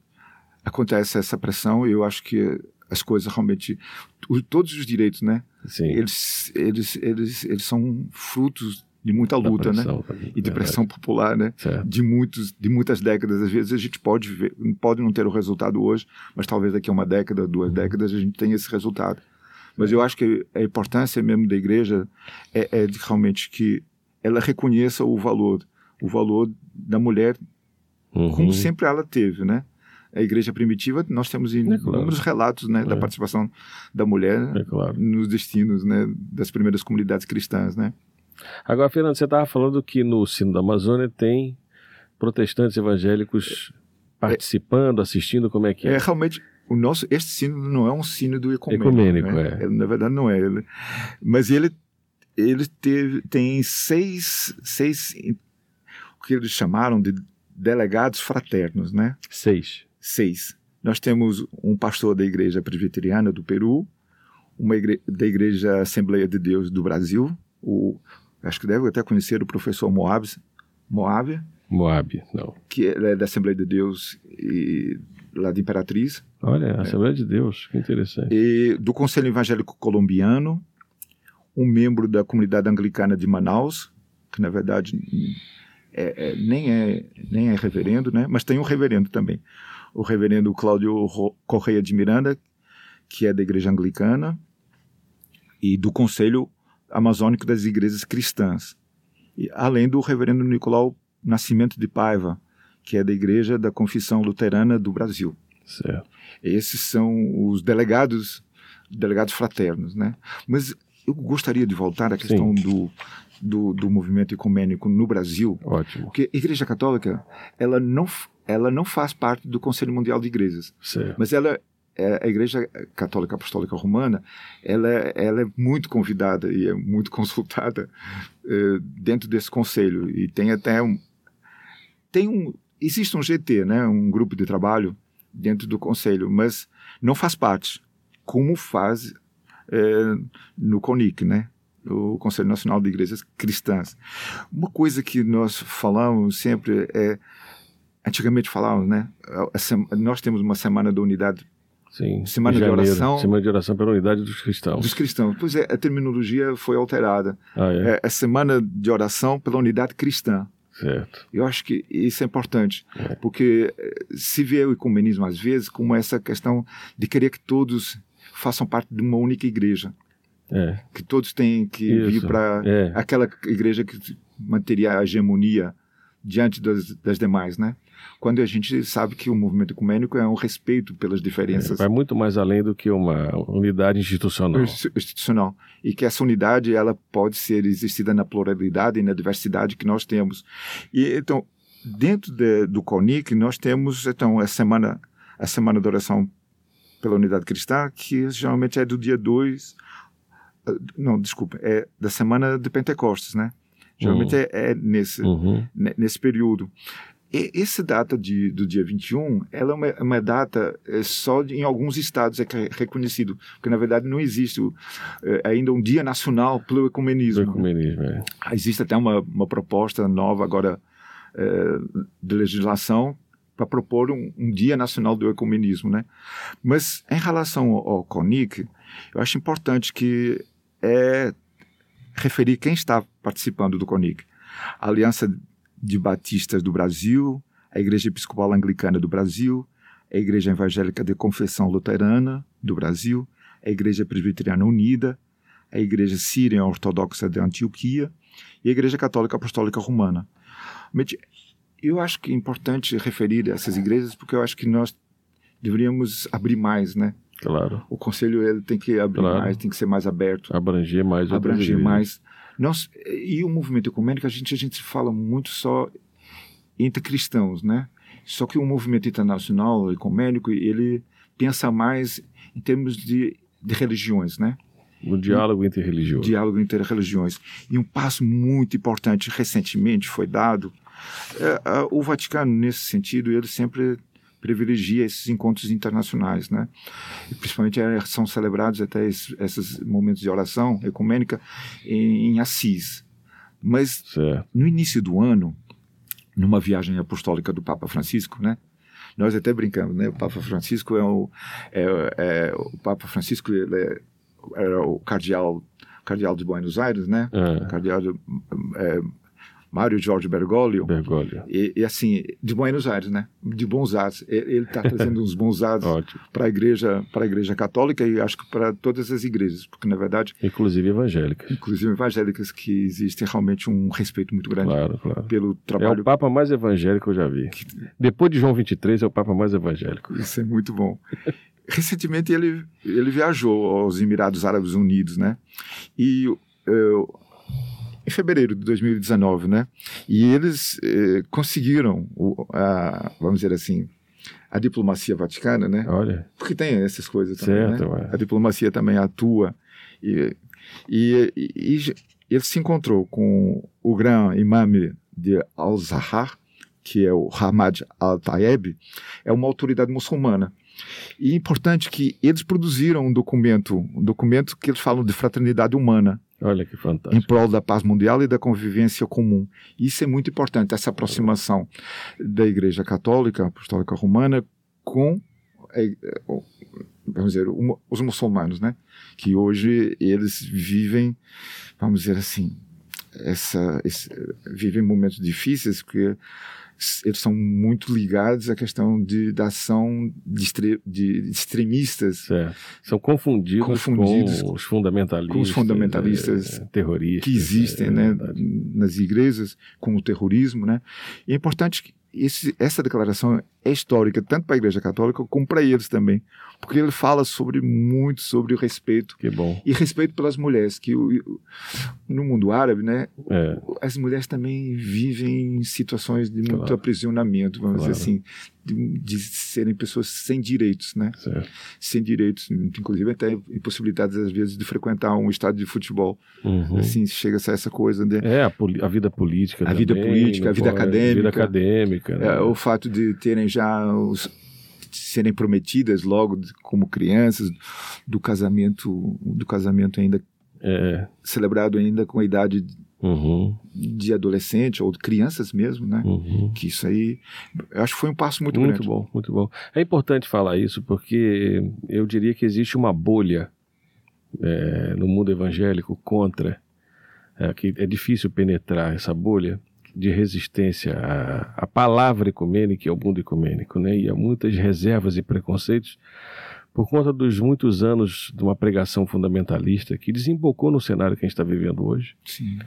acontece essa pressão e eu acho que as coisas realmente, todos os direitos, né? Sim. Eles, eles, eles, eles são frutos de muita luta, né? E de pressão popular, né? Certo. De muitos, de muitas décadas. Às vezes a gente pode ver, pode não ter o resultado hoje, mas talvez daqui a uma década, duas uhum. décadas a gente tenha esse resultado. Mas eu acho que a importância mesmo da igreja é, é realmente que ela reconheça o valor, o valor da mulher, uhum. como sempre ela teve, né? A igreja primitiva, nós temos inúmeros é claro. relatos né, é. da participação da mulher é claro. nos destinos né, das primeiras comunidades cristãs, né? Agora, Fernando, você estava falando que no Sino da Amazônia tem protestantes evangélicos participando, é, assistindo, como é que é? É, realmente, o nosso, este sínodo não é um sínodo ecumênico. Ecumênico, né? é. na verdade, não é. Mas ele, ele teve, tem seis, seis, o que eles chamaram de delegados fraternos, né? Seis. Seis. Nós temos um pastor da Igreja Presbiteriana do Peru, uma igre da Igreja Assembleia de Deus do Brasil, o acho que deve até conhecer o professor Moab, Moab, Moab, não. Que é da Assembleia de Deus e, lá de Imperatriz. Olha, é. Assembleia de Deus, que interessante. E do Conselho Evangélico Colombiano, um membro da comunidade anglicana de Manaus, que na verdade é, é, nem, é, nem é reverendo, né? mas tem um reverendo também. O reverendo Cláudio Correia de Miranda, que é da Igreja Anglicana, e do Conselho amazônico das igrejas cristãs, e, além do reverendo Nicolau Nascimento de Paiva, que é da Igreja da Confissão Luterana do Brasil. Certo. Esses são os delegados, delegados fraternos, né? Mas eu gostaria de voltar à questão do, do, do movimento ecumênico no Brasil, Ótimo. porque a Igreja Católica ela não ela não faz parte do Conselho Mundial de Igrejas, Certo. mas ela a Igreja Católica Apostólica Romana ela, ela é muito convidada e é muito consultada eh, dentro desse conselho e tem até um tem um existe um GT, né, um grupo de trabalho dentro do conselho, mas não faz parte, como faz eh, no CONIC, né, o Conselho Nacional de Igrejas Cristãs. Uma coisa que nós falamos sempre é antigamente falávamos, né, nós temos uma semana da unidade Sim. Semana Em de oração. Semana de oração pela unidade dos cristãos. dos cristãos. Pois é, a terminologia foi alterada. Ah, é? É a semana de oração pela unidade cristã. Certo. Eu acho que isso é importante, porque eh, se vê o ecumenismo às vezes como essa questão de querer que todos façam parte de uma única igreja, É. que todos têm que vir Isso. para É. aquela igreja que manteria a hegemonia diante das, das demais, né? Quando a gente sabe que o movimento ecumênico é um respeito pelas diferenças Vai muito mais além do que uma unidade institucional. institu- institucional e que essa unidade ela pode ser existida na pluralidade e na diversidade que nós temos e então dentro de, do CONIC nós temos então a semana a semana de oração pela unidade cristã que geralmente é do dia 2 não desculpa é da semana de Pentecostes né geralmente é, é nesse Uhum. ne- nesse período. E essa data de, do dia 21, ela é uma, uma data é, só de- em alguns estados é é reconhecido, porque na verdade não existe é, ainda um dia nacional pelo ecumenismo. ecumenismo, é. Existe até uma, uma proposta nova agora é, de legislação para propor um, um dia nacional do ecumenismo, né? Mas em relação ao, ao CONIC, eu acho importante que é referir quem está participando do CONIC. A Aliança de Batistas do Brasil, a Igreja Episcopal Anglicana do Brasil, a Igreja Evangélica de Confessão Luterana do Brasil, a Igreja Presbiteriana Unida, a Igreja Síria Ortodoxa de Antioquia e a Igreja Católica Apostólica Romana. Eu acho que é importante referir essas igrejas porque eu acho que nós deveríamos abrir mais, né? Claro. O conselho ele tem que abrir Claro. mais, tem que ser mais aberto Abranger mais abranger mais. Nós, e o movimento ecumênico, a gente, a gente fala muito só entre cristãos, né? Só que o movimento internacional ecumênico, ele pensa mais em termos de, de religiões, né? O diálogo interreligioso. Diálogo entre religiões. E um passo muito importante recentemente foi dado. é, a- o Vaticano, nesse sentido, ele sempre privilegia esses encontros internacionais, né? E principalmente eh, são celebrados até esses, esses momentos de oração ecumênica em, em Assis. Mas Certo. no início do ano, numa viagem apostólica do Papa Francisco, né? Nós até brincamos, né? O Papa Francisco é o, é, é- o Papa Francisco é, era o cardeal, cardeal de Buenos Aires, né? É. Cardeal de, é, Mário Jorge Bergoglio. Bergoglio. E, e assim, de Buenos Aires, né? De bons atos. Ele está trazendo uns bons atos para a igreja, para a igreja católica e acho que para todas as igrejas, porque na verdade, Inclusive evangélicas. inclusive evangélicas, que existe realmente um respeito muito grande Claro, claro. pelo É trabalho o Papa mais evangélico que eu já vi. Depois de João 23, é o Papa mais evangélico. Isso é muito bom. Recentemente ele, ele viajou aos Emirados Árabes Unidos, né? E eh, em fevereiro de 2019, né? E eles eh, conseguiram, o- a, vamos dizer assim, a diplomacia vaticana, né? Olha, Porque tem essas coisas também, Certo, né? ué. A diplomacia também atua. E, e, e- e ele se encontrou com o grande imame de Al-Zahar, que é o Hamad Al-Tayeb, é uma autoridade muçulmana. E é importante que eles produziram um documento, um documento que eles falam de fraternidade humana, olha que em fantástico. prol da paz mundial e da convivência comum. Isso é muito importante, essa aproximação da Igreja Católica, Apostólica Romana, com, eh, vamos dizer, os muçulmanos, né? Que hoje eles vivem, vamos dizer assim, essa, esse- vivem momentos difíceis, porque eles são muito ligados à questão de, da ação de, extre, de extremistas. Certo. São confundidos, confundidos com os fundamentalistas. Com os fundamentalistas é, terroristas. Que existem é, né, nas igrejas, com o terrorismo. Né? E é importante que esse, essa declaração é histórica, tanto para a Igreja Católica como para eles também, porque ele fala sobre muito sobre o respeito e respeito pelas mulheres, que no mundo árabe, né, é. as mulheres também vivem em situações de muito claro. aprisionamento, vamos claro. dizer assim, de, de, serem pessoas sem direitos, né, certo. sem direitos, inclusive até impossibilitadas às vezes de frequentar um estádio de futebol, uhum. assim chega a essa coisa, né? É a, a vida política, a também, vida política, a vida acadêmica, a vida acadêmica, né? é, o fato de terem já os, serem prometidas logo como crianças do casamento do casamento ainda é. celebrado ainda com a idade uhum. de adolescente ou de crianças mesmo, né? Uhum. Que isso aí, eu acho que foi um passo muito, muito grande. bom, muito bom. É importante falar isso porque eu diria que existe uma bolha é, no mundo evangélico contra é, que é difícil penetrar essa bolha de resistência à, à palavra ecumênica e ao mundo ecumênico, né? E há muitas reservas e preconceitos por conta dos muitos anos de uma pregação fundamentalista que desembocou no cenário que a gente está vivendo hoje Sim.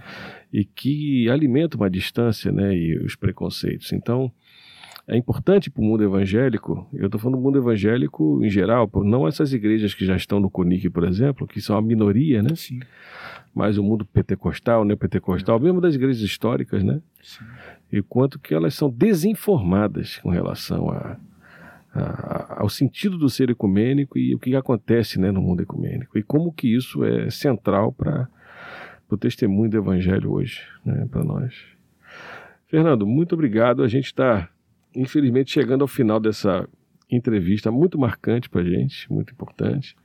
e que alimenta uma distância, né? E os preconceitos. Então é importante para o mundo evangélico, eu estou falando do mundo evangélico em geral, não essas igrejas que já estão no CONIC, por exemplo, que são a minoria, né? Sim. Mas o mundo pentecostal, neopentecostal, mesmo das igrejas históricas, né? E quanto que elas são desinformadas com relação a, a, ao sentido do ser ecumênico e o que acontece né, no mundo ecumênico. E como que isso é central para o testemunho do evangelho hoje, né, para nós. Fernando, muito obrigado. A gente está infelizmente, chegando ao final dessa entrevista muito marcante para a gente, muito importante.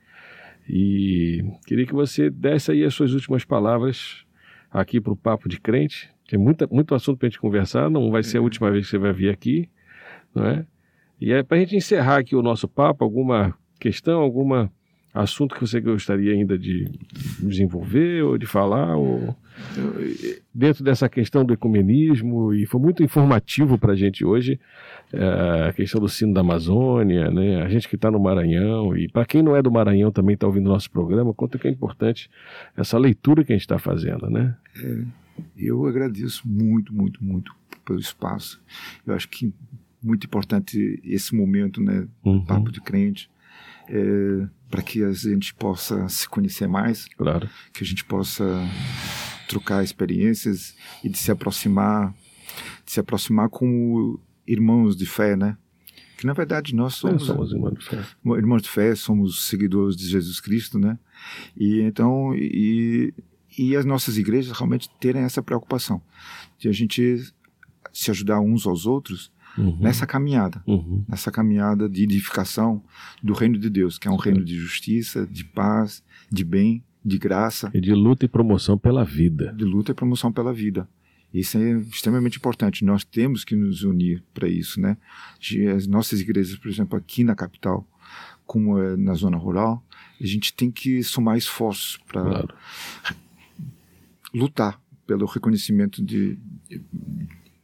E queria que você desse aí as suas últimas palavras aqui para o Papo de Crente. Tem muita, muito assunto para a gente conversar, não vai ser a última vez que você vai vir aqui, não é? E é para a gente encerrar aqui o nosso papo, alguma questão, alguma assunto que você gostaria ainda de desenvolver ou de falar ou dentro dessa questão do ecumenismo e foi muito informativo para a gente hoje é, a questão do sino da Amazônia né? A gente que está no Maranhão e para quem não é do Maranhão também está ouvindo nosso programa quanto que é importante essa leitura que a gente está fazendo né? É, eu agradeço muito muito muito pelo espaço eu acho que muito importante esse momento né uhum. papo de crente é, para que a gente possa se conhecer mais, claro. que a gente possa trocar experiências e de se aproximar, de se aproximar como irmãos de fé, né? Que na verdade nós somos, somos irmãos de fé. Irmãos de fé, somos seguidores de Jesus Cristo, né? E então e, e as nossas igrejas realmente terem essa preocupação de a gente se ajudar uns aos outros uhum. nessa caminhada, uhum. nessa caminhada de edificação do reino de Deus, que é um reino de justiça, de paz, de bem, de graça. E de luta e promoção pela vida. De luta e promoção pela vida. Isso é extremamente importante. Nós temos que nos unir para isso, né? As nossas igrejas, por exemplo, aqui na capital, como é na zona rural, a gente tem que somar esforços para claro. Lutar pelo reconhecimento de,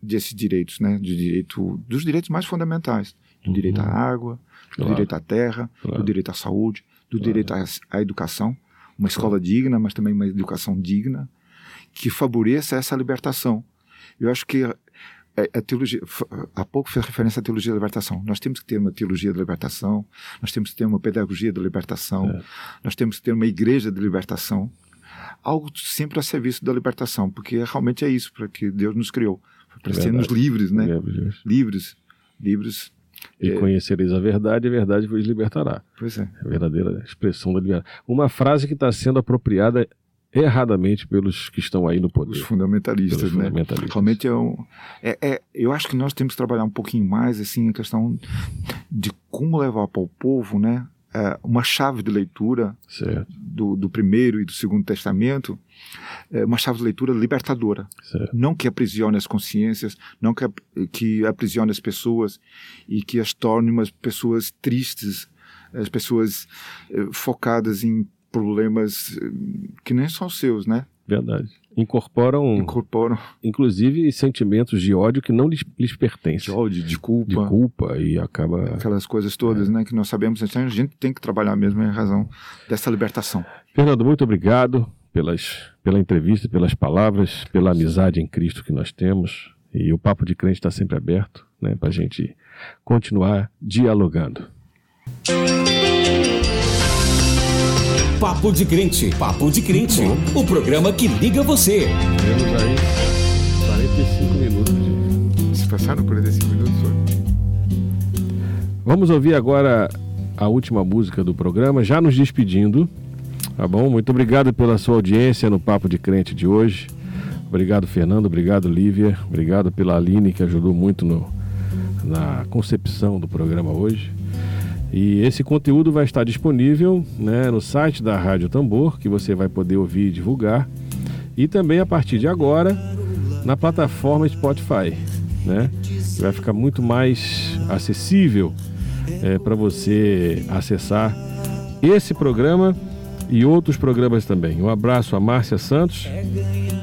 desses direitos, né? De direito, dos direitos mais fundamentais, do Uhum. direito à água, do Claro. direito à terra, Claro. do direito à saúde, do Claro. direito à, à educação, uma escola digna, mas também uma educação digna, que favoreça essa libertação. Eu acho que a, a teologia, há pouco fez referência à teologia da libertação. Nós temos que ter uma teologia da libertação, nós temos que ter uma pedagogia da libertação, É. nós temos que ter uma igreja de libertação, algo sempre a serviço da libertação, porque realmente é isso para que Deus nos criou, para sermos livres, né? Livres, livres. E É. conhecereis a verdade, e a verdade vos libertará. Pois é. É a verdadeira expressão da liberdade. Uma frase que está sendo apropriada erradamente pelos que estão aí no poder. Os fundamentalistas, Pelos né? fundamentalistas. Realmente é, um, é, é- eu acho que nós temos que trabalhar um pouquinho mais assim a questão de como levar para o povo, né, é, uma chave de leitura do, do primeiro e do segundo testamento, é, uma chave de leitura libertadora, certo. não que aprisione as consciências, não que, que aprisione as pessoas e que as torne umas pessoas tristes, as pessoas eh, focadas em problemas eh, que nem são seus, né? Verdade. Incorporam, incorporam inclusive, sentimentos de ódio que não lhes, lhes de pertencem. ódio, de culpa, De culpa e acaba. aquelas coisas todas, né, que nós sabemos, então a gente tem que trabalhar mesmo em razão dessa libertação. Fernando, muito obrigado pelas, pela entrevista, pelas palavras, pela amizade em Cristo que nós temos. E o Papo de Crente está sempre aberto né, para a gente continuar dialogando. Papo de Crente, Papo de Crente, o programa que liga você. Temos aí 45 minutos de. Se passaram por 45 minutos, foi? Vamos ouvir agora a última música do programa, já nos despedindo. Tá bom? Muito obrigado pela sua audiência no Papo de Crente de hoje. Obrigado, Fernando. Obrigado, Lívia. Obrigado pela Aline, que ajudou muito no, na concepção do programa hoje. E esse conteúdo vai estar disponível né, no site da Rádio Tambor, que você vai poder ouvir e divulgar. E também a partir de agora na plataforma Spotify. Né? Vai ficar muito mais acessível para você acessar esse programa e outros programas também. Um abraço a Márcia Santos,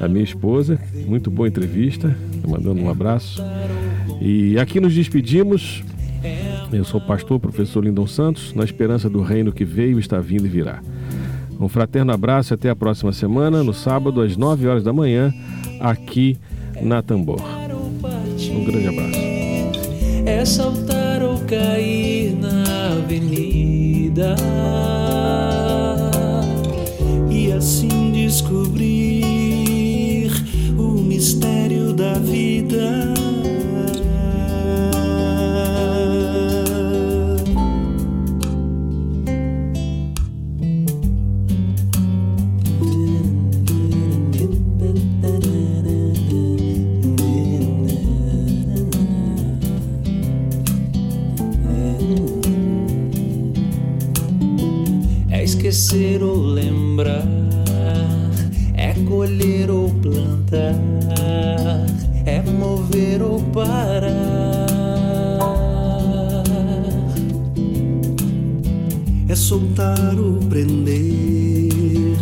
a minha esposa. Muito boa entrevista. Mandando um abraço. E aqui nos despedimos. Eu sou o pastor, professor Lindon Santos, na esperança do reino que veio, está vindo e virá. Um fraterno abraço e até a próxima semana, no sábado, às 9 horas da manhã, aqui na Tambor. Um grande abraço. É saltar ou cair na avenida e assim descobrir soltar ou prender,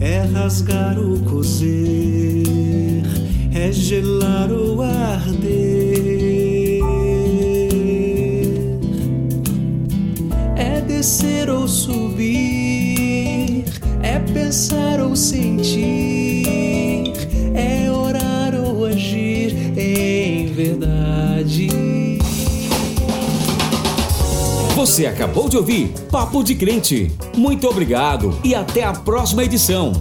é rasgar ou coser, é gelar ou arder. É descer ou subir, é pensar ou sentir, Você acabou de ouvir Papo de Crente. Muito obrigado e até a próxima edição.